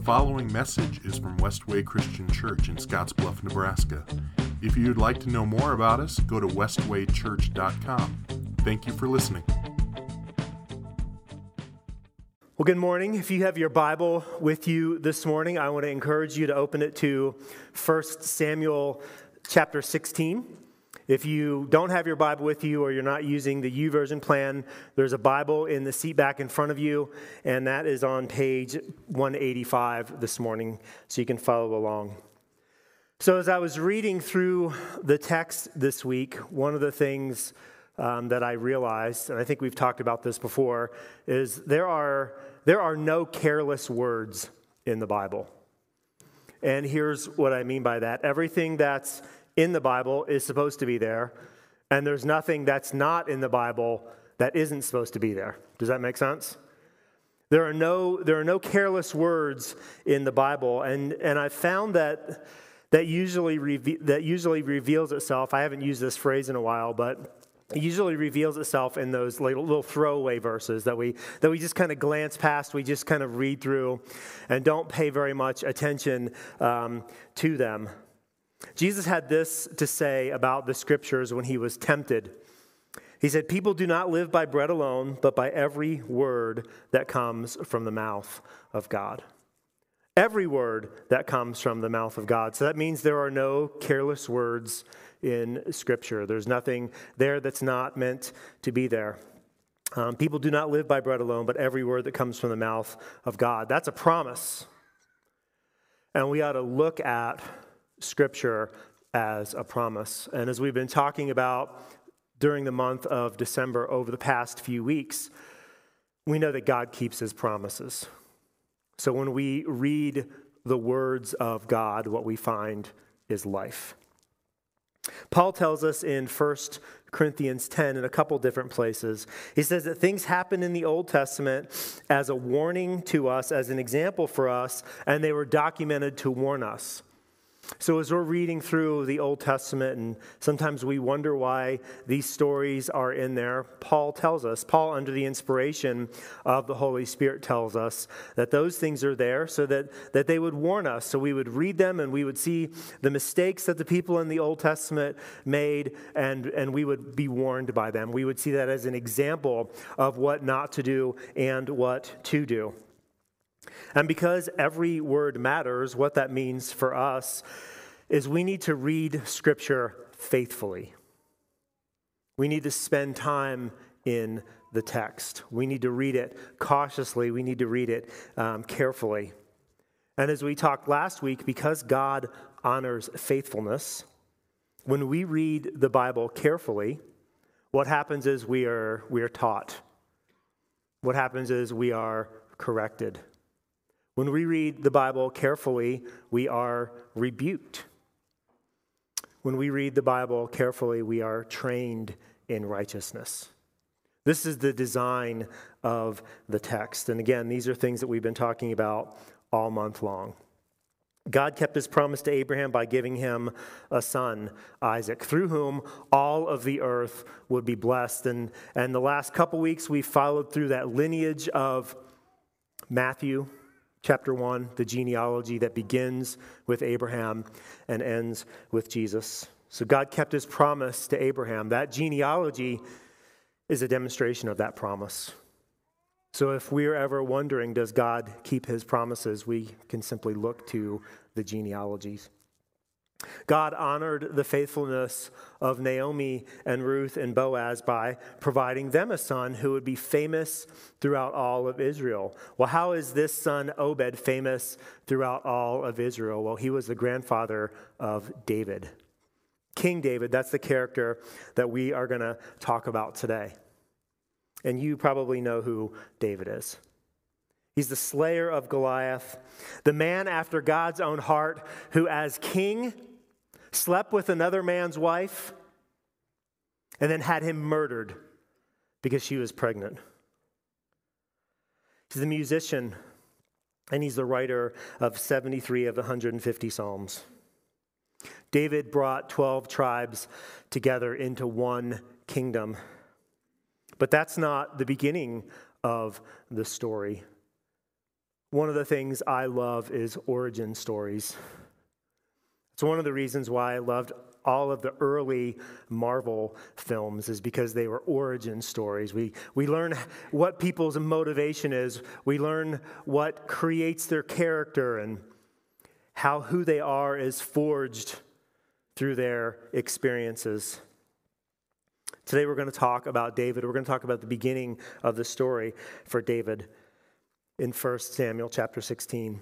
The following message is from Westway Christian Church in Scottsbluff, Nebraska. If you'd like to know more about us, go to westwaychurch.com. Thank you for listening. Well, good morning. If you have your Bible with you this morning, I want to encourage you to open it to 1 Samuel chapter 16. If you don't have your Bible with you or you're not using the YouVersion plan, there's a Bible in the seat back in front of you, and that is on page 185 this morning, so you can follow along. So, as I was reading through the text this week, one of the things um, that I realized, and I think we've talked about this before, is there are, there are no careless words in the Bible. And here's what I mean by that everything that's in the Bible is supposed to be there, and there's nothing that's not in the Bible that isn't supposed to be there. Does that make sense? There are no, there are no careless words in the Bible, and, and I found that that usually, reve- that usually reveals itself. I haven't used this phrase in a while, but it usually reveals itself in those little, little throwaway verses that we, that we just kind of glance past, we just kind of read through, and don't pay very much attention um, to them. Jesus had this to say about the scriptures when he was tempted. He said, People do not live by bread alone, but by every word that comes from the mouth of God. Every word that comes from the mouth of God. So that means there are no careless words in Scripture. There's nothing there that's not meant to be there. Um, people do not live by bread alone, but every word that comes from the mouth of God. That's a promise. And we ought to look at Scripture as a promise. And as we've been talking about during the month of December over the past few weeks, we know that God keeps his promises. So when we read the words of God, what we find is life. Paul tells us in 1 Corinthians 10 in a couple different places. He says that things happen in the Old Testament as a warning to us, as an example for us, and they were documented to warn us. So, as we're reading through the Old Testament, and sometimes we wonder why these stories are in there, Paul tells us, Paul, under the inspiration of the Holy Spirit, tells us that those things are there so that, that they would warn us. So, we would read them and we would see the mistakes that the people in the Old Testament made, and, and we would be warned by them. We would see that as an example of what not to do and what to do. And because every word matters, what that means for us is we need to read Scripture faithfully. We need to spend time in the text. We need to read it cautiously. We need to read it um, carefully. And as we talked last week, because God honors faithfulness, when we read the Bible carefully, what happens is we are, we are taught. What happens is we are corrected. When we read the Bible carefully, we are rebuked. When we read the Bible carefully, we are trained in righteousness. This is the design of the text. And again, these are things that we've been talking about all month long. God kept his promise to Abraham by giving him a son, Isaac, through whom all of the earth would be blessed. And, and the last couple weeks, we followed through that lineage of Matthew, chapter 1, the genealogy that begins with Abraham and ends with Jesus. So God kept his promise to Abraham. That genealogy is a demonstration of that promise. So if we're ever wondering, does God keep his promises, we can simply look to the genealogies. God honored the faithfulness of Naomi and Ruth and Boaz by providing them a son who would be famous throughout all of Israel. Well, how is this son Obed famous throughout all of Israel? Well, he was the grandfather of David. King David, that's the character that we are going to talk about today. And you probably know who David is. He's the slayer of Goliath, the man after God's own heart, who, as king, slept with another man's wife, and then had him murdered because she was pregnant. He's a musician, and he's the writer of 73 of the 150 Psalms. David brought 12 tribes together into one kingdom. But that's not the beginning of the story. One of the things I love is origin stories. It's one of the reasons why I loved all of the early Marvel films is because they were origin stories. We, we learn what people's motivation is, we learn what creates their character and how who they are is forged through their experiences. Today we're going to talk about David. We're going to talk about the beginning of the story for David in 1 Samuel chapter 16.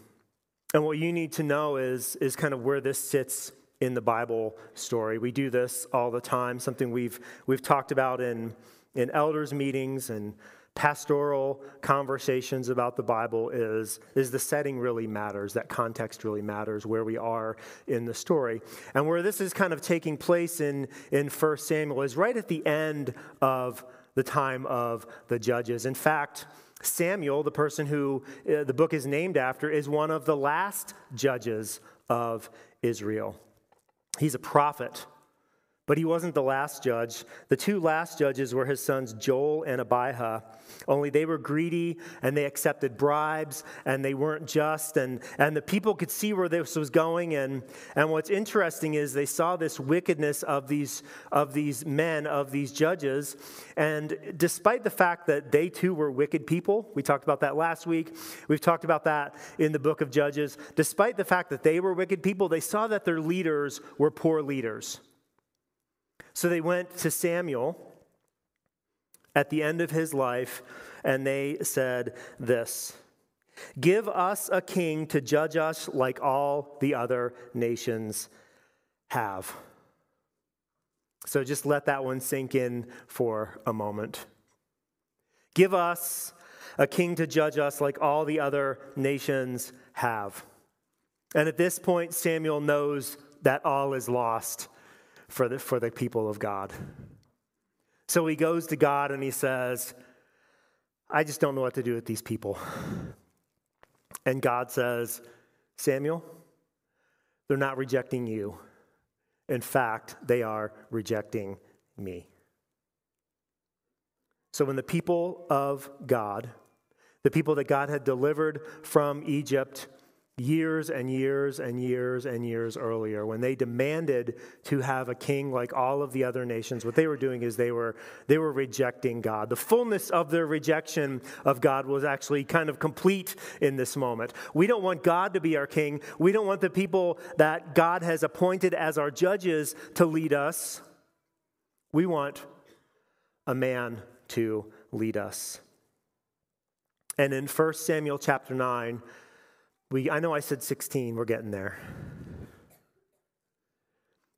And what you need to know is, is kind of where this sits in the Bible story. We do this all the time, something we've, we've talked about in, in elders' meetings and pastoral conversations about the Bible is, is the setting really matters, that context really matters, where we are in the story. And where this is kind of taking place in, in 1 Samuel is right at the end of the time of the judges. In fact, Samuel, the person who uh, the book is named after, is one of the last judges of Israel. He's a prophet, but he wasn't the last judge. The two last judges were his sons Joel and Abijah. Only they were greedy and they accepted bribes and they weren't just. And, and the people could see where this was going. And, and what's interesting is they saw this wickedness of these, of these men, of these judges. And despite the fact that they too were wicked people, we talked about that last week, we've talked about that in the book of Judges. Despite the fact that they were wicked people, they saw that their leaders were poor leaders. So they went to Samuel at the end of his life, and they said this Give us a king to judge us like all the other nations have. So just let that one sink in for a moment. Give us a king to judge us like all the other nations have. And at this point, Samuel knows that all is lost for the, for the people of God. So he goes to God and he says, I just don't know what to do with these people. And God says, Samuel, they're not rejecting you. In fact, they are rejecting me. So when the people of God, the people that God had delivered from Egypt, years and years and years and years earlier when they demanded to have a king like all of the other nations what they were doing is they were they were rejecting god. The fullness of their rejection of god was actually kind of complete in this moment. We don't want god to be our king. We don't want the people that god has appointed as our judges to lead us. We want a man to lead us. And in 1 samuel chapter 9 we, I know I said 16, we're getting there.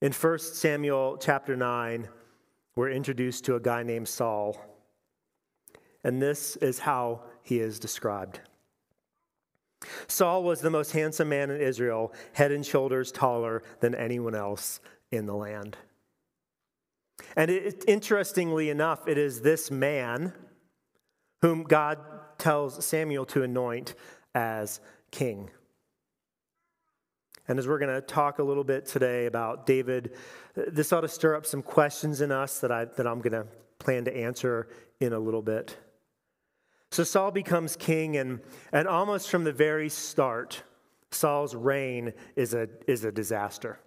In 1 Samuel chapter 9, we're introduced to a guy named Saul. And this is how he is described. Saul was the most handsome man in Israel, head and shoulders taller than anyone else in the land. And it, interestingly enough, it is this man whom God tells Samuel to anoint as king. And as we're going to talk a little bit today about David, this ought to stir up some questions in us that, I, that I'm going to plan to answer in a little bit. So Saul becomes king, and, and almost from the very start, Saul's reign is a, is a disaster.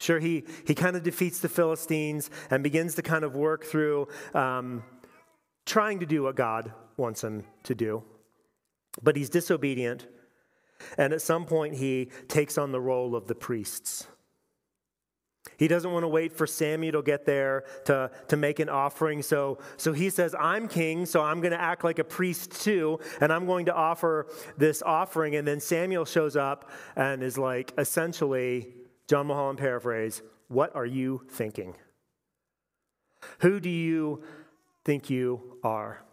Sure, he, he kind of defeats the Philistines and begins to kind of work through um, trying to do what God wants him to do. But he's disobedient. And at some point, he takes on the role of the priests. He doesn't want to wait for Samuel to get there to, to make an offering. So, so he says, I'm king, so I'm going to act like a priest too, and I'm going to offer this offering. And then Samuel shows up and is like, essentially, John Mulholland paraphrase, What are you thinking? Who do you think you are?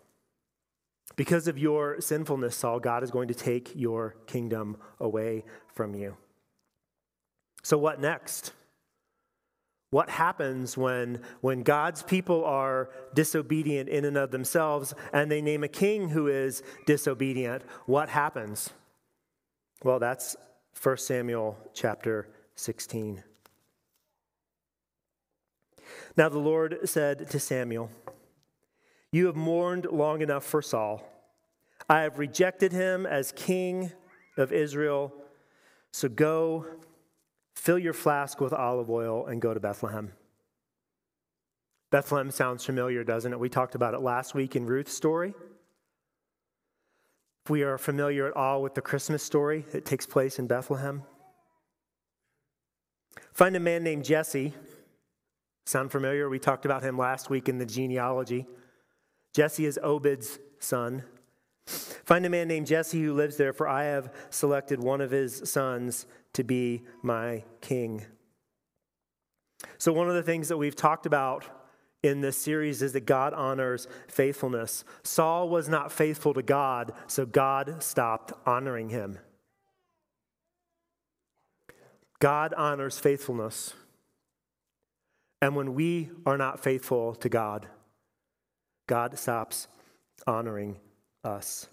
Because of your sinfulness, Saul, God is going to take your kingdom away from you. So, what next? What happens when, when God's people are disobedient in and of themselves and they name a king who is disobedient? What happens? Well, that's 1 Samuel chapter 16. Now the Lord said to Samuel, you have mourned long enough for Saul. I have rejected him as king of Israel. So go, fill your flask with olive oil, and go to Bethlehem. Bethlehem sounds familiar, doesn't it? We talked about it last week in Ruth's story. If we are familiar at all with the Christmas story that takes place in Bethlehem, find a man named Jesse. Sound familiar? We talked about him last week in the genealogy. Jesse is Obed's son. Find a man named Jesse who lives there, for I have selected one of his sons to be my king. So, one of the things that we've talked about in this series is that God honors faithfulness. Saul was not faithful to God, so God stopped honoring him. God honors faithfulness. And when we are not faithful to God, God stops honoring us.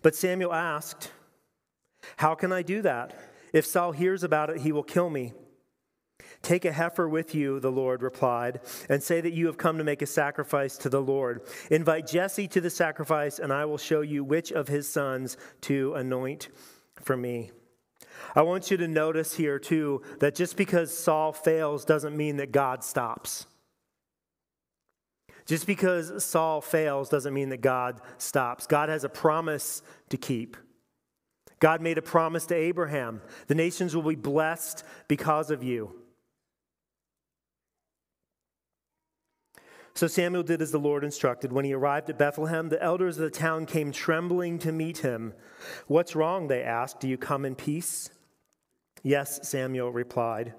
But Samuel asked, How can I do that? If Saul hears about it, he will kill me. Take a heifer with you, the Lord replied, and say that you have come to make a sacrifice to the Lord. Invite Jesse to the sacrifice, and I will show you which of his sons to anoint for me. I want you to notice here, too, that just because Saul fails doesn't mean that God stops. Just because Saul fails doesn't mean that God stops. God has a promise to keep. God made a promise to Abraham the nations will be blessed because of you. So Samuel did as the Lord instructed. When he arrived at Bethlehem, the elders of the town came trembling to meet him. What's wrong? They asked. Do you come in peace? Yes, Samuel replied.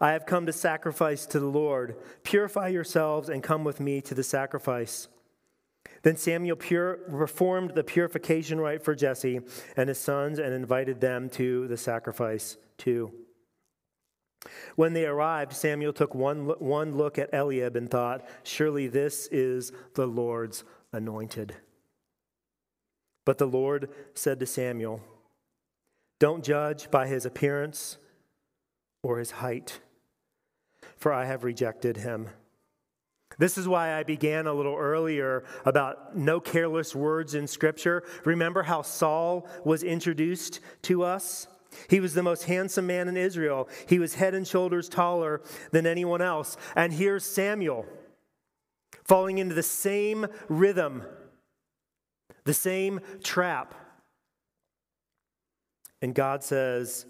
I have come to sacrifice to the Lord. Purify yourselves and come with me to the sacrifice. Then Samuel pure, performed the purification rite for Jesse and his sons and invited them to the sacrifice too. When they arrived, Samuel took one, one look at Eliab and thought, Surely this is the Lord's anointed. But the Lord said to Samuel, Don't judge by his appearance or his height, for I have rejected him. This is why I began a little earlier about no careless words in Scripture. Remember how Saul was introduced to us? He was the most handsome man in Israel. He was head and shoulders taller than anyone else. And here's Samuel falling into the same rhythm, the same trap. And God says,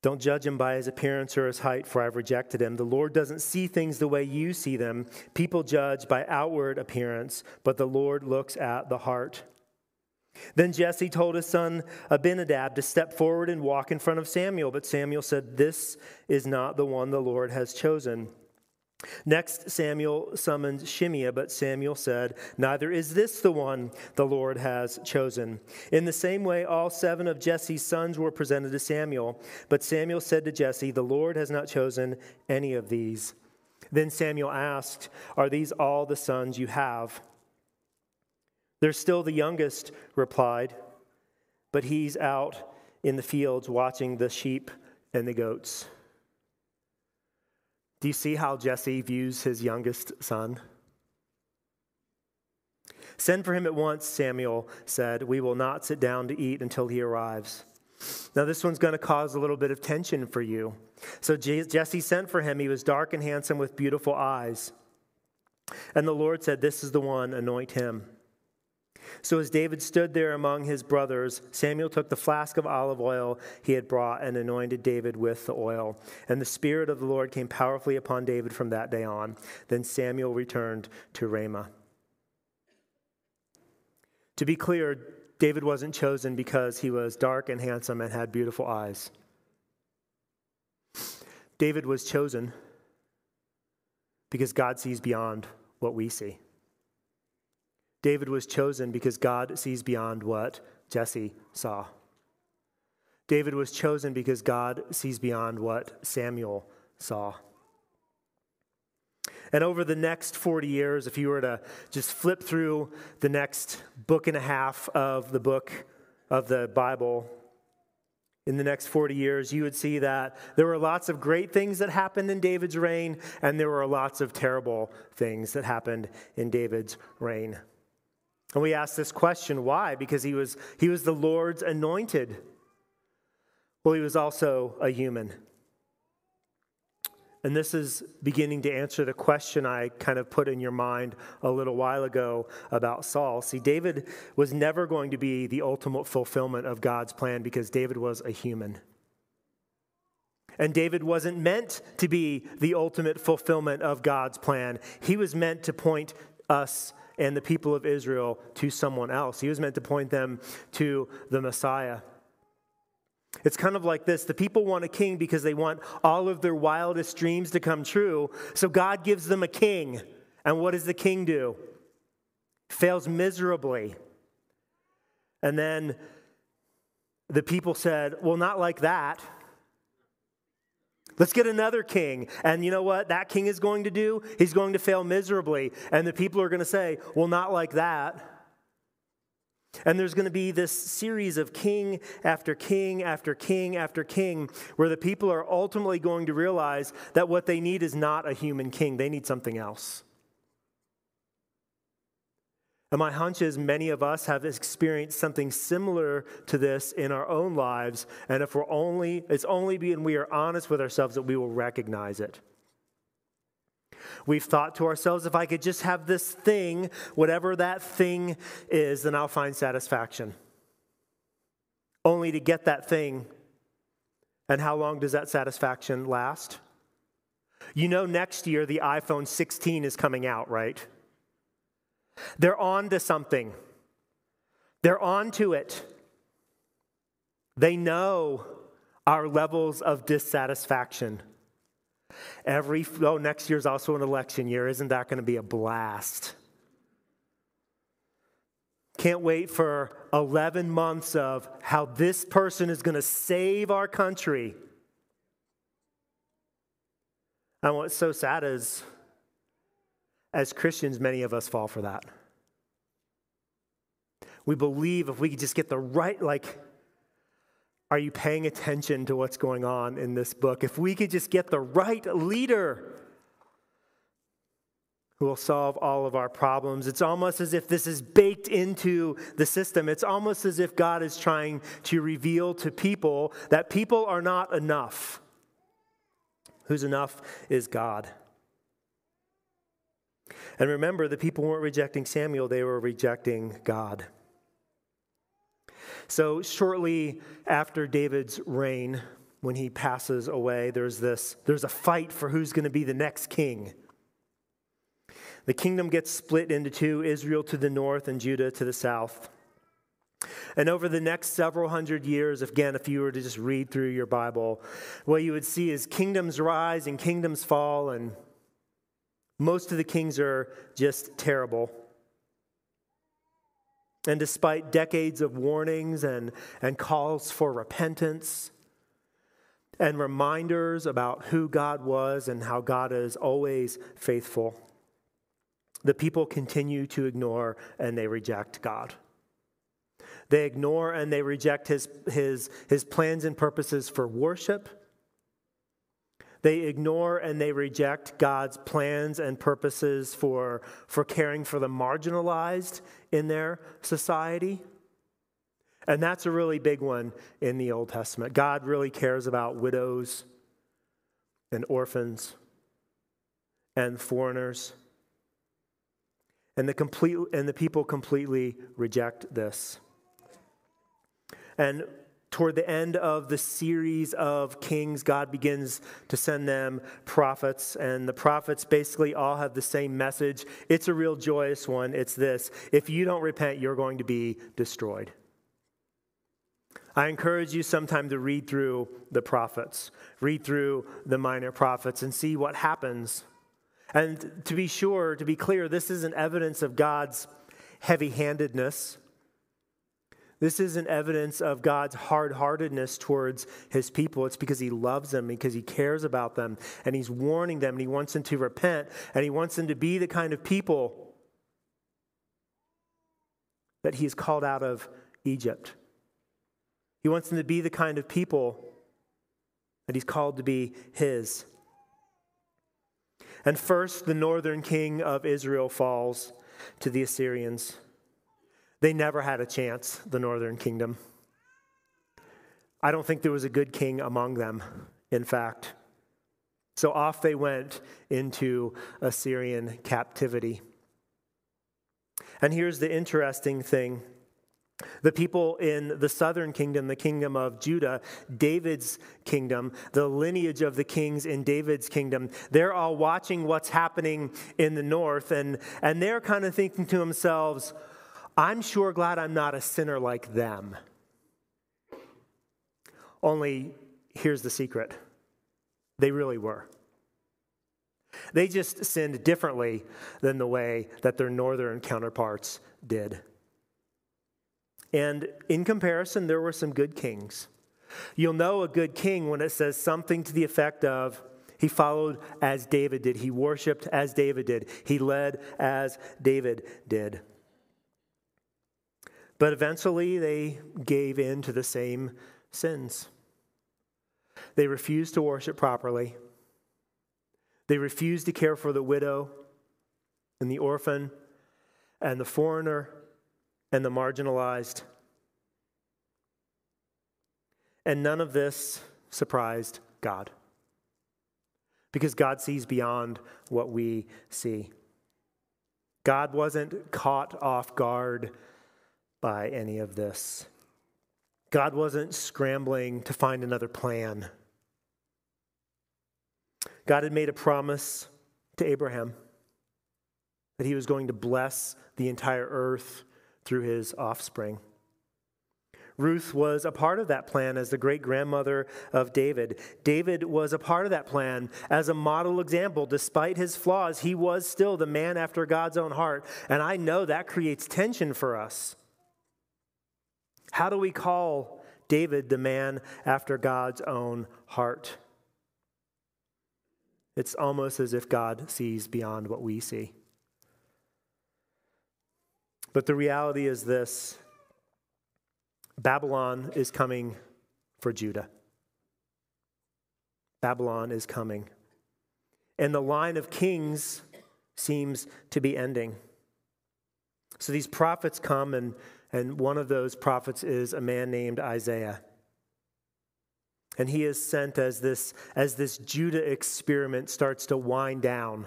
Don't judge him by his appearance or his height, for I've rejected him. The Lord doesn't see things the way you see them. People judge by outward appearance, but the Lord looks at the heart. Then Jesse told his son Abinadab to step forward and walk in front of Samuel, but Samuel said, This is not the one the Lord has chosen. Next, Samuel summoned Shimea, but Samuel said, Neither is this the one the Lord has chosen. In the same way, all seven of Jesse's sons were presented to Samuel. But Samuel said to Jesse, The Lord has not chosen any of these. Then Samuel asked, Are these all the sons you have? They're still the youngest, replied, but he's out in the fields watching the sheep and the goats. Do you see how Jesse views his youngest son? Send for him at once, Samuel said. We will not sit down to eat until he arrives. Now, this one's going to cause a little bit of tension for you. So, Jesse sent for him. He was dark and handsome with beautiful eyes. And the Lord said, This is the one, anoint him. So as David stood there among his brothers, Samuel took the flask of olive oil he had brought and anointed David with the oil. And the Spirit of the Lord came powerfully upon David from that day on. Then Samuel returned to Ramah. To be clear, David wasn't chosen because he was dark and handsome and had beautiful eyes. David was chosen because God sees beyond what we see. David was chosen because God sees beyond what Jesse saw. David was chosen because God sees beyond what Samuel saw. And over the next 40 years, if you were to just flip through the next book and a half of the book of the Bible, in the next 40 years, you would see that there were lots of great things that happened in David's reign, and there were lots of terrible things that happened in David's reign. And we ask this question why? Because he was, he was the Lord's anointed. Well, he was also a human. And this is beginning to answer the question I kind of put in your mind a little while ago about Saul. See, David was never going to be the ultimate fulfillment of God's plan because David was a human. And David wasn't meant to be the ultimate fulfillment of God's plan. He was meant to point us and the people of Israel to someone else. He was meant to point them to the Messiah. It's kind of like this the people want a king because they want all of their wildest dreams to come true. So God gives them a king. And what does the king do? Fails miserably. And then the people said, Well, not like that. Let's get another king. And you know what that king is going to do? He's going to fail miserably. And the people are going to say, Well, not like that. And there's going to be this series of king after king after king after king where the people are ultimately going to realize that what they need is not a human king, they need something else. And my hunch is many of us have experienced something similar to this in our own lives. And if we're only, it's only being we are honest with ourselves that we will recognize it. We've thought to ourselves, if I could just have this thing, whatever that thing is, then I'll find satisfaction. Only to get that thing. And how long does that satisfaction last? You know, next year the iPhone 16 is coming out, right? They're on to something. They're on to it. They know our levels of dissatisfaction. Every, oh, next year's also an election year. Isn't that going to be a blast? Can't wait for 11 months of how this person is going to save our country. And what's so sad is, as Christians, many of us fall for that. We believe if we could just get the right, like, are you paying attention to what's going on in this book? If we could just get the right leader who will solve all of our problems, it's almost as if this is baked into the system. It's almost as if God is trying to reveal to people that people are not enough. Who's enough is God. And remember, the people weren't rejecting Samuel, they were rejecting God. So, shortly after David's reign, when he passes away, there's this there's a fight for who's going to be the next king. The kingdom gets split into two Israel to the north and Judah to the south. And over the next several hundred years, again, if you were to just read through your Bible, what you would see is kingdoms rise and kingdoms fall, and most of the kings are just terrible. And despite decades of warnings and, and calls for repentance and reminders about who God was and how God is always faithful, the people continue to ignore and they reject God. They ignore and they reject his, his, his plans and purposes for worship they ignore and they reject God's plans and purposes for, for caring for the marginalized in their society. And that's a really big one in the Old Testament. God really cares about widows and orphans and foreigners. And the, complete, and the people completely reject this. And toward the end of the series of kings, God begins to send them prophets, and the prophets basically all have the same message. It's a real joyous one. It's this if you don't repent, you're going to be destroyed. I encourage you sometime to read through the prophets, read through the minor prophets, and see what happens. And to be sure, to be clear, this isn't evidence of God's heavy handedness this isn't evidence of God's hard heartedness towards his people. It's because he loves them, because he cares about them, and he's warning them, and he wants them to repent, and he wants them to be the kind of people that he's called out of Egypt. He wants them to be the kind of people that he's called to be his. And first, the northern king of Israel falls to the Assyrians. They never had a chance, the northern kingdom. I don't think there was a good king among them, in fact. So off they went into Assyrian captivity. And here's the interesting thing the people in the southern kingdom, the kingdom of Judah, David's kingdom, the lineage of the kings in David's kingdom, they're all watching what's happening in the north, and, and they're kind of thinking to themselves, I'm sure glad I'm not a sinner like them. Only here's the secret they really were. They just sinned differently than the way that their northern counterparts did. And in comparison, there were some good kings. You'll know a good king when it says something to the effect of, he followed as David did. He worshiped as David did. He led as David did. But eventually, they gave in to the same sins. They refused to worship properly. They refused to care for the widow and the orphan and the foreigner and the marginalized. And none of this surprised God. Because God sees beyond what we see. God wasn't caught off guard by any of this. God wasn't scrambling to find another plan. God had made a promise to Abraham that he was going to bless the entire earth through his offspring. Ruth was a part of that plan as the great grandmother of David. David was a part of that plan as a model example. Despite his flaws, he was still the man after God's own heart. And I know that creates tension for us. How do we call David the man after God's own heart? It's almost as if God sees beyond what we see. But the reality is this Babylon is coming for Judah. Babylon is coming. And the line of kings seems to be ending. So these prophets come, and, and one of those prophets is a man named Isaiah. And he is sent as this, as this Judah experiment starts to wind down,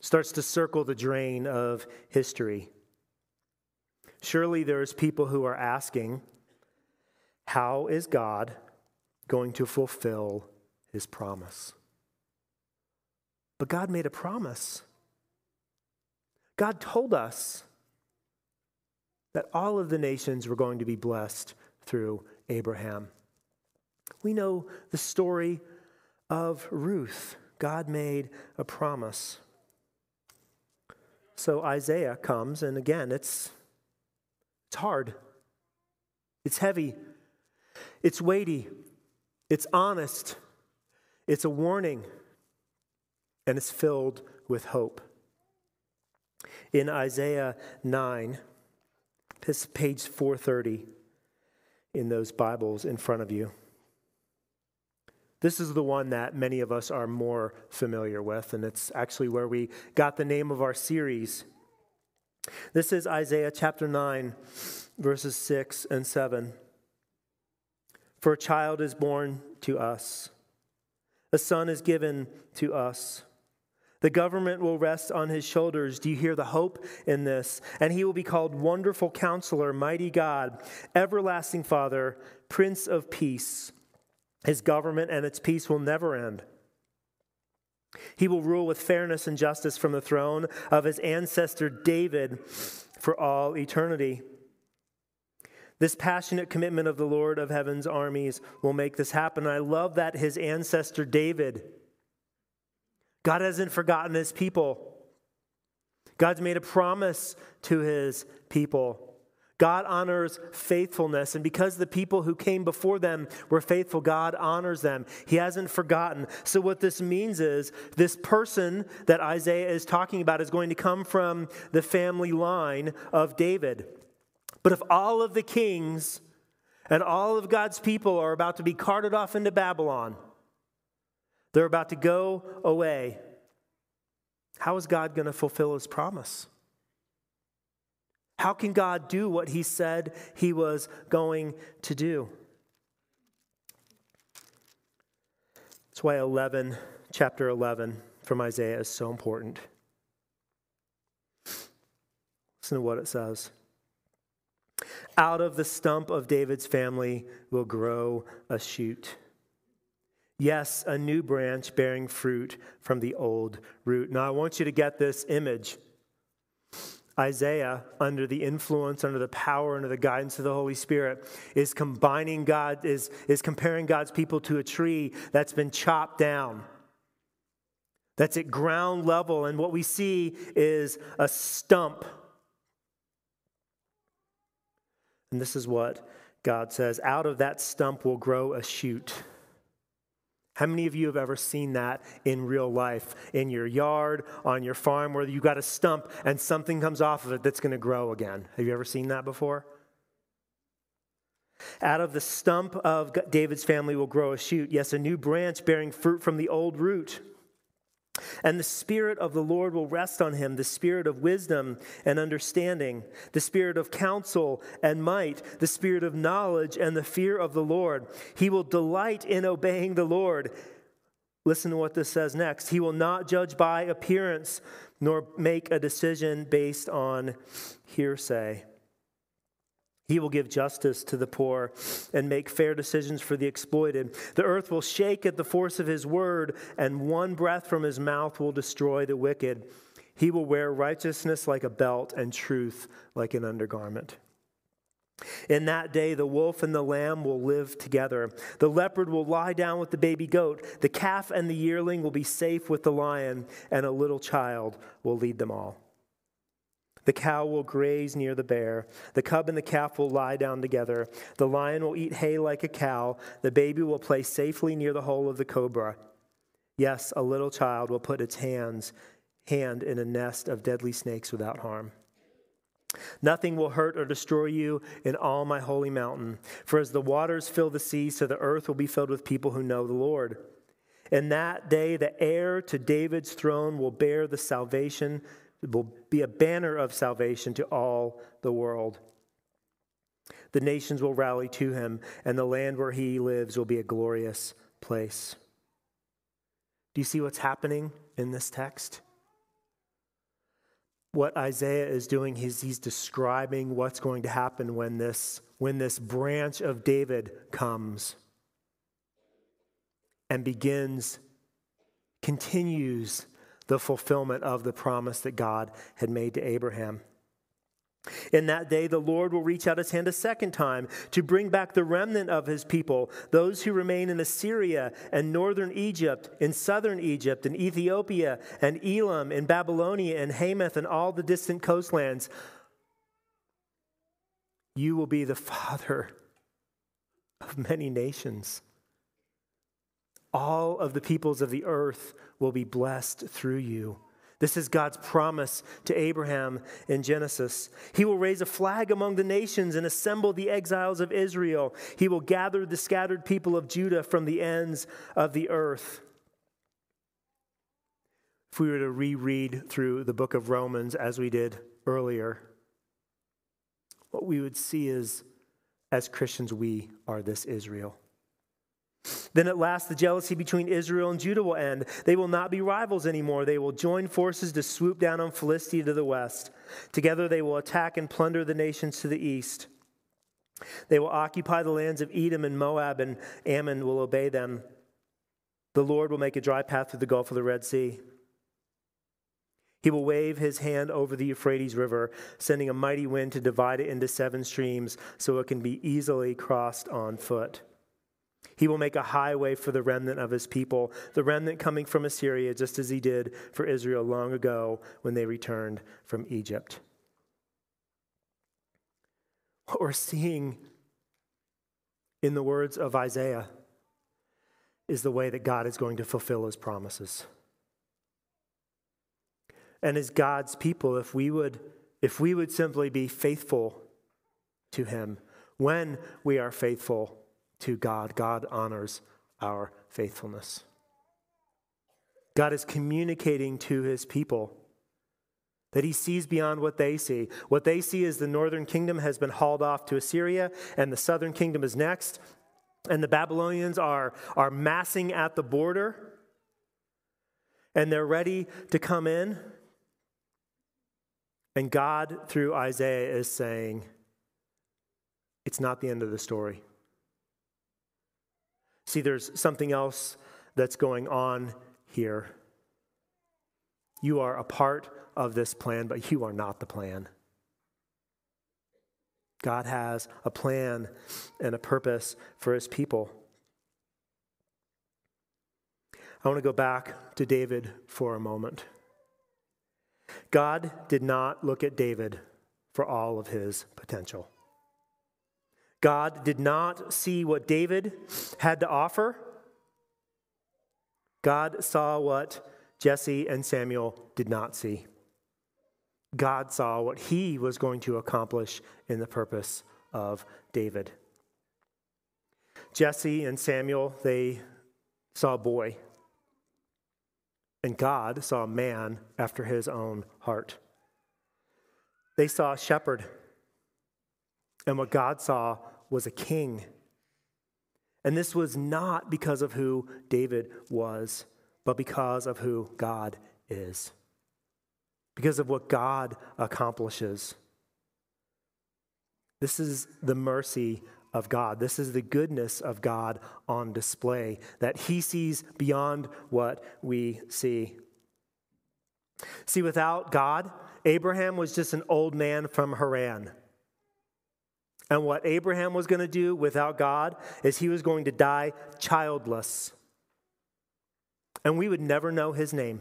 starts to circle the drain of history. Surely there's people who are asking, how is God going to fulfill his promise? But God made a promise. God told us that all of the nations were going to be blessed through Abraham. We know the story of Ruth. God made a promise. So Isaiah comes, and again, it's it's hard, it's heavy, it's weighty, it's honest, it's a warning, and it's filled with hope. In Isaiah 9, this is page 430 in those Bibles in front of you. This is the one that many of us are more familiar with, and it's actually where we got the name of our series. This is Isaiah chapter 9, verses 6 and 7. For a child is born to us, a son is given to us. The government will rest on his shoulders. Do you hear the hope in this? And he will be called Wonderful Counselor, Mighty God, Everlasting Father, Prince of Peace. His government and its peace will never end. He will rule with fairness and justice from the throne of his ancestor David for all eternity. This passionate commitment of the Lord of heaven's armies will make this happen. I love that his ancestor David, God hasn't forgotten his people. God's made a promise to his people. God honors faithfulness, and because the people who came before them were faithful, God honors them. He hasn't forgotten. So, what this means is this person that Isaiah is talking about is going to come from the family line of David. But if all of the kings and all of God's people are about to be carted off into Babylon, they're about to go away, how is God going to fulfill his promise? How can God do what he said he was going to do? That's why 11, chapter 11 from Isaiah is so important. Listen to what it says. Out of the stump of David's family will grow a shoot. Yes, a new branch bearing fruit from the old root. Now, I want you to get this image. Isaiah, under the influence, under the power, under the guidance of the Holy Spirit, is combining God, is, is comparing God's people to a tree that's been chopped down. That's at ground level. And what we see is a stump. And this is what God says out of that stump will grow a shoot. How many of you have ever seen that in real life, in your yard, on your farm, where you've got a stump and something comes off of it that's going to grow again? Have you ever seen that before? Out of the stump of David's family will grow a shoot, yes, a new branch bearing fruit from the old root. And the Spirit of the Lord will rest on him the Spirit of wisdom and understanding, the Spirit of counsel and might, the Spirit of knowledge and the fear of the Lord. He will delight in obeying the Lord. Listen to what this says next. He will not judge by appearance, nor make a decision based on hearsay. He will give justice to the poor and make fair decisions for the exploited. The earth will shake at the force of his word, and one breath from his mouth will destroy the wicked. He will wear righteousness like a belt and truth like an undergarment. In that day, the wolf and the lamb will live together. The leopard will lie down with the baby goat. The calf and the yearling will be safe with the lion, and a little child will lead them all. The cow will graze near the bear. The cub and the calf will lie down together. The lion will eat hay like a cow. The baby will play safely near the hole of the cobra. Yes, a little child will put its hands hand in a nest of deadly snakes without harm. Nothing will hurt or destroy you in all my holy mountain. For as the waters fill the sea, so the earth will be filled with people who know the Lord. In that day, the heir to David's throne will bear the salvation will be a banner of salvation to all the world. The nations will rally to him, and the land where he lives will be a glorious place. Do you see what's happening in this text? What Isaiah is doing is he's describing what's going to happen when this, when this branch of David comes and begins, continues the fulfillment of the promise that God had made to Abraham. In that day, the Lord will reach out his hand a second time to bring back the remnant of his people, those who remain in Assyria and northern Egypt, in southern Egypt, in Ethiopia and Elam, in Babylonia and Hamath and all the distant coastlands. You will be the father of many nations. All of the peoples of the earth will be blessed through you. This is God's promise to Abraham in Genesis. He will raise a flag among the nations and assemble the exiles of Israel. He will gather the scattered people of Judah from the ends of the earth. If we were to reread through the book of Romans as we did earlier, what we would see is as Christians, we are this Israel. Then at last, the jealousy between Israel and Judah will end. They will not be rivals anymore. They will join forces to swoop down on Philistia to the west. Together, they will attack and plunder the nations to the east. They will occupy the lands of Edom and Moab, and Ammon will obey them. The Lord will make a dry path through the Gulf of the Red Sea. He will wave his hand over the Euphrates River, sending a mighty wind to divide it into seven streams so it can be easily crossed on foot. He will make a highway for the remnant of his people, the remnant coming from Assyria, just as he did for Israel long ago when they returned from Egypt. What we're seeing in the words of Isaiah is the way that God is going to fulfill his promises. And as God's people, if we would, if we would simply be faithful to him, when we are faithful, to God. God honors our faithfulness. God is communicating to his people that he sees beyond what they see. What they see is the northern kingdom has been hauled off to Assyria, and the southern kingdom is next. And the Babylonians are, are massing at the border, and they're ready to come in. And God, through Isaiah, is saying, It's not the end of the story. See, there's something else that's going on here. You are a part of this plan, but you are not the plan. God has a plan and a purpose for his people. I want to go back to David for a moment. God did not look at David for all of his potential. God did not see what David had to offer. God saw what Jesse and Samuel did not see. God saw what he was going to accomplish in the purpose of David. Jesse and Samuel, they saw a boy. And God saw a man after his own heart. They saw a shepherd. And what God saw was a king. And this was not because of who David was, but because of who God is because of what God accomplishes. This is the mercy of God. This is the goodness of God on display, that He sees beyond what we see. See, without God, Abraham was just an old man from Haran. And what Abraham was going to do without God is he was going to die childless. And we would never know his name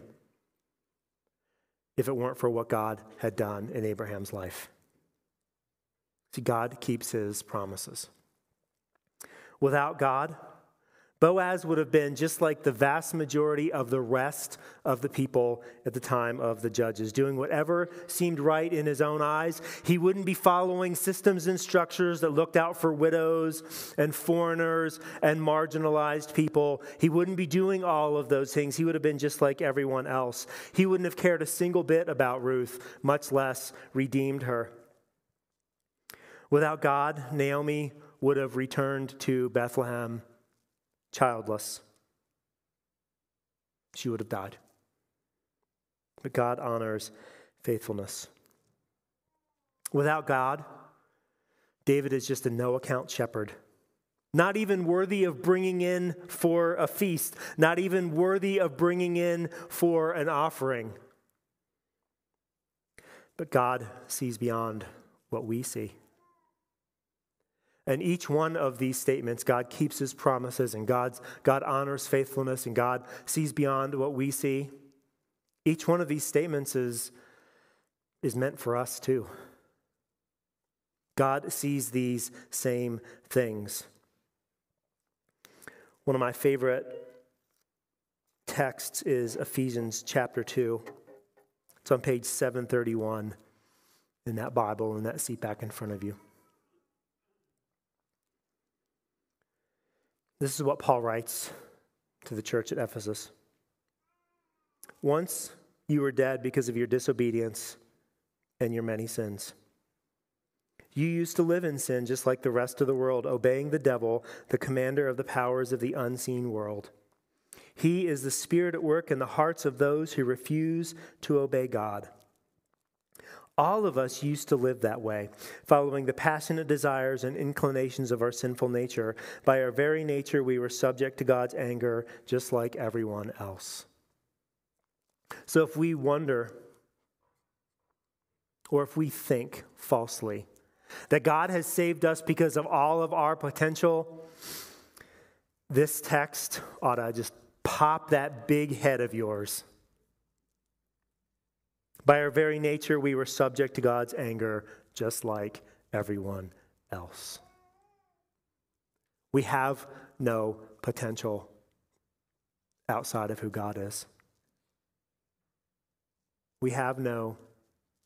if it weren't for what God had done in Abraham's life. See, God keeps his promises. Without God, Boaz would have been just like the vast majority of the rest of the people at the time of the judges, doing whatever seemed right in his own eyes. He wouldn't be following systems and structures that looked out for widows and foreigners and marginalized people. He wouldn't be doing all of those things. He would have been just like everyone else. He wouldn't have cared a single bit about Ruth, much less redeemed her. Without God, Naomi would have returned to Bethlehem childless. She would have died. But God honors faithfulness. Without God, David is just a no account shepherd. Not even worthy of bringing in for a feast, not even worthy of bringing in for an offering. But God sees beyond what we see. And each one of these statements, God keeps his promises and God's, God honors faithfulness and God sees beyond what we see. Each one of these statements is, is meant for us too. God sees these same things. One of my favorite texts is Ephesians chapter 2. It's on page 731 in that Bible, in that seat back in front of you. This is what Paul writes to the church at Ephesus. Once you were dead because of your disobedience and your many sins. You used to live in sin just like the rest of the world, obeying the devil, the commander of the powers of the unseen world. He is the spirit at work in the hearts of those who refuse to obey God. All of us used to live that way, following the passionate desires and inclinations of our sinful nature. By our very nature, we were subject to God's anger, just like everyone else. So if we wonder, or if we think falsely, that God has saved us because of all of our potential, this text ought to just pop that big head of yours by our very nature, we were subject to God's anger just like everyone else. We have no potential outside of who God is. We have no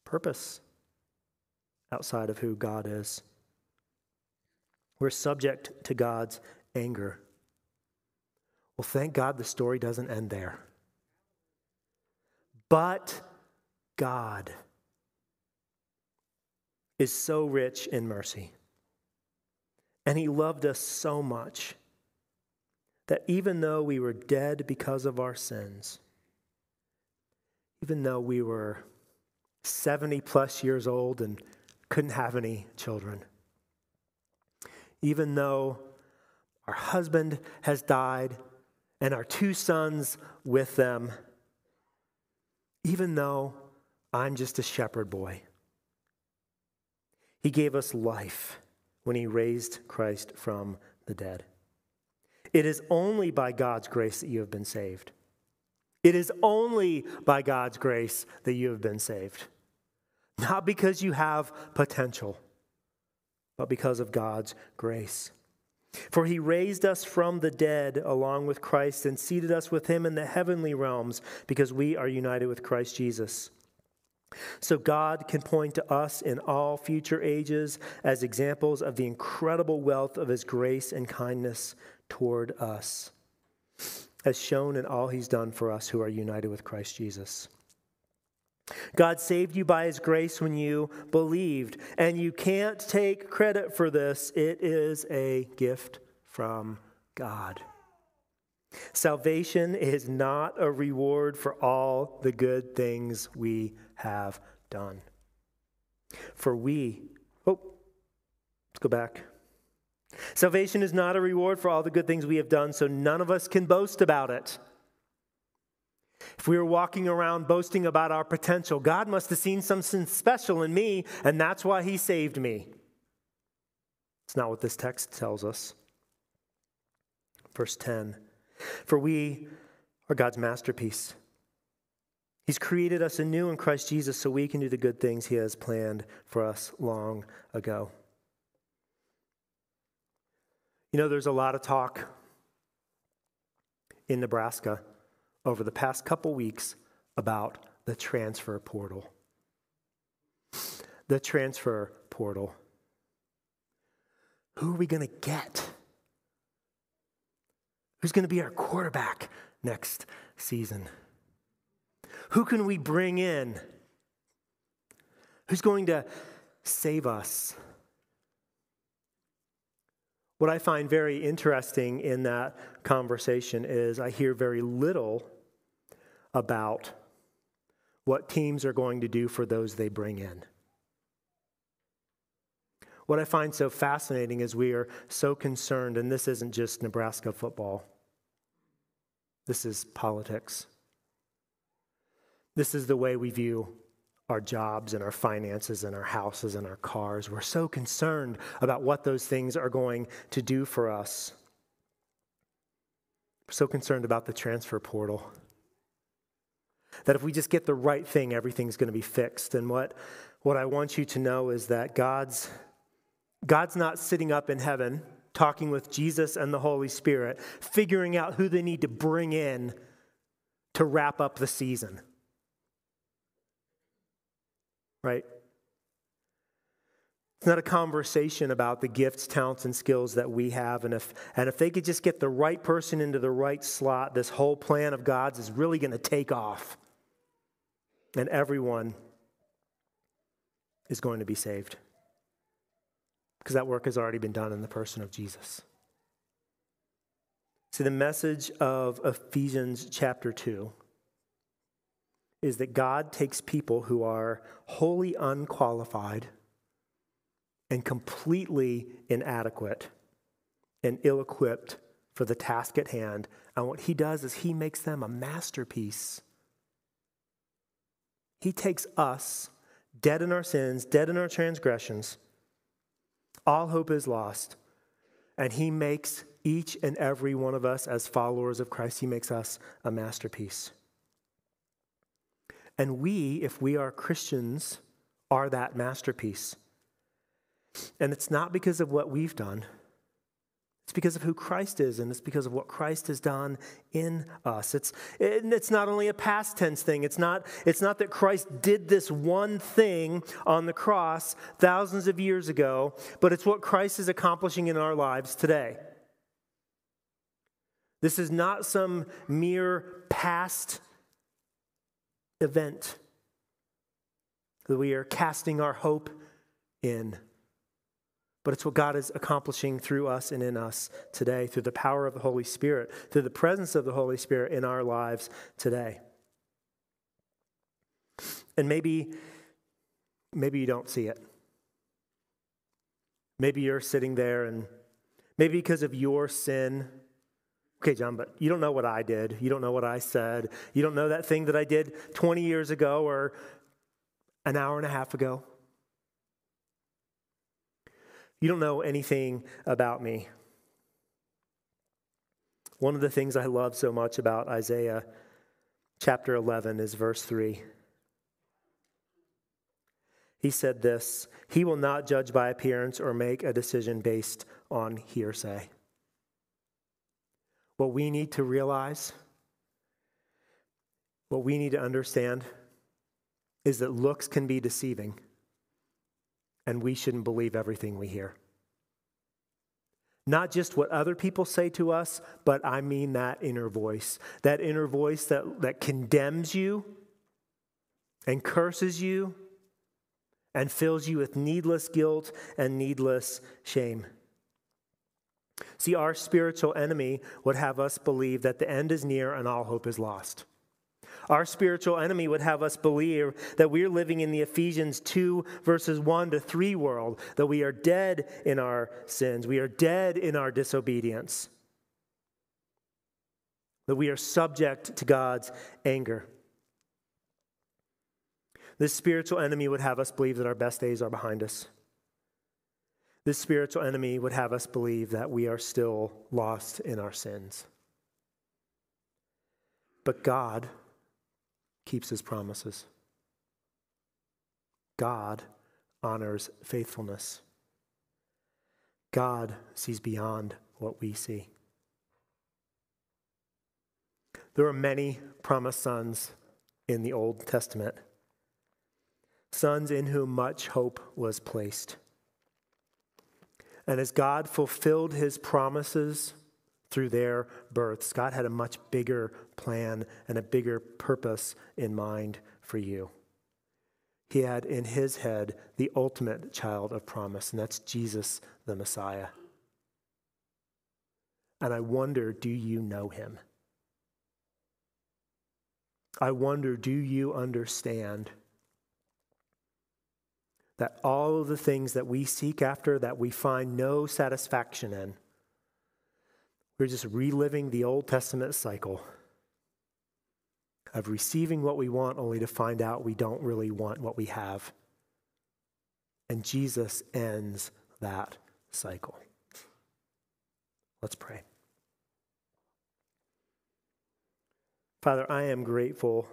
purpose outside of who God is. We're subject to God's anger. Well, thank God the story doesn't end there. But God is so rich in mercy. And he loved us so much that even though we were dead because of our sins, even though we were 70 plus years old and couldn't have any children, even though our husband has died and our two sons with them, even though I'm just a shepherd boy. He gave us life when he raised Christ from the dead. It is only by God's grace that you have been saved. It is only by God's grace that you have been saved. Not because you have potential, but because of God's grace. For he raised us from the dead along with Christ and seated us with him in the heavenly realms because we are united with Christ Jesus. So God can point to us in all future ages as examples of the incredible wealth of his grace and kindness toward us, as shown in all he's done for us who are united with Christ Jesus. God saved you by his grace when you believed, and you can't take credit for this. It is a gift from God. Salvation is not a reward for all the good things we have done. For we, oh, let's go back. Salvation is not a reward for all the good things we have done, so none of us can boast about it. If we were walking around boasting about our potential, God must have seen something special in me, and that's why He saved me. It's not what this text tells us. Verse 10 For we are God's masterpiece. He's created us anew in Christ Jesus so we can do the good things He has planned for us long ago. You know, there's a lot of talk in Nebraska over the past couple weeks about the transfer portal. The transfer portal. Who are we going to get? Who's going to be our quarterback next season? Who can we bring in? Who's going to save us? What I find very interesting in that conversation is I hear very little about what teams are going to do for those they bring in. What I find so fascinating is we are so concerned, and this isn't just Nebraska football, this is politics. This is the way we view our jobs and our finances and our houses and our cars. We're so concerned about what those things are going to do for us. We're so concerned about the transfer portal. That if we just get the right thing, everything's going to be fixed. And what, what I want you to know is that God's, God's not sitting up in heaven talking with Jesus and the Holy Spirit, figuring out who they need to bring in to wrap up the season right? It's not a conversation about the gifts, talents, and skills that we have. And if, and if they could just get the right person into the right slot, this whole plan of God's is really going to take off. And everyone is going to be saved. Because that work has already been done in the person of Jesus. See, the message of Ephesians chapter 2 is that God takes people who are wholly unqualified and completely inadequate and ill equipped for the task at hand. And what he does is he makes them a masterpiece. He takes us, dead in our sins, dead in our transgressions, all hope is lost, and he makes each and every one of us as followers of Christ, he makes us a masterpiece. And we, if we are Christians, are that masterpiece. And it's not because of what we've done. It's because of who Christ is, and it's because of what Christ has done in us. It's, it's not only a past tense thing. It's not, it's not that Christ did this one thing on the cross thousands of years ago, but it's what Christ is accomplishing in our lives today. This is not some mere past event that we are casting our hope in. But it's what God is accomplishing through us and in us today, through the power of the Holy Spirit, through the presence of the Holy Spirit in our lives today. And maybe, maybe you don't see it. Maybe you're sitting there and maybe because of your sin, okay, John, but you don't know what I did. You don't know what I said. You don't know that thing that I did 20 years ago or an hour and a half ago. You don't know anything about me. One of the things I love so much about Isaiah chapter 11 is verse 3. He said this He will not judge by appearance or make a decision based on hearsay. What we need to realize, what we need to understand, is that looks can be deceiving, and we shouldn't believe everything we hear. Not just what other people say to us, but I mean that inner voice. That inner voice that, that condemns you and curses you and fills you with needless guilt and needless shame. See, our spiritual enemy would have us believe that the end is near and all hope is lost. Our spiritual enemy would have us believe that we're living in the Ephesians 2, verses 1 to 3 world, that we are dead in our sins, we are dead in our disobedience, that we are subject to God's anger. This spiritual enemy would have us believe that our best days are behind us. This spiritual enemy would have us believe that we are still lost in our sins. But God keeps his promises. God honors faithfulness. God sees beyond what we see. There are many promised sons in the Old Testament, sons in whom much hope was placed. And as God fulfilled his promises through their births, God had a much bigger plan and a bigger purpose in mind for you. He had in his head the ultimate child of promise, and that's Jesus the Messiah. And I wonder do you know him? I wonder do you understand that all of the things that we seek after that we find no satisfaction in, we're just reliving the Old Testament cycle of receiving what we want only to find out we don't really want what we have. And Jesus ends that cycle. Let's pray. Father, I am grateful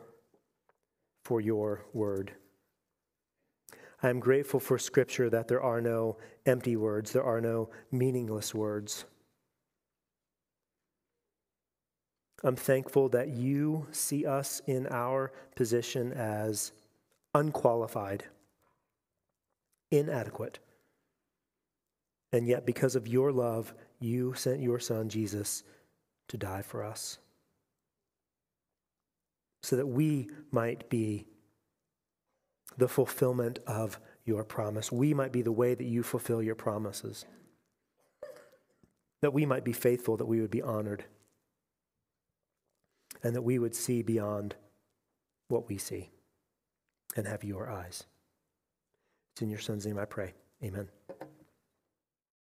for your word. I am grateful for Scripture that there are no empty words, there are no meaningless words. I'm thankful that you see us in our position as unqualified, inadequate. And yet, because of your love, you sent your son, Jesus, to die for us so that we might be the fulfillment of your promise. We might be the way that you fulfill your promises. That we might be faithful, that we would be honored, and that we would see beyond what we see and have your eyes. It's in your son's name I pray. Amen.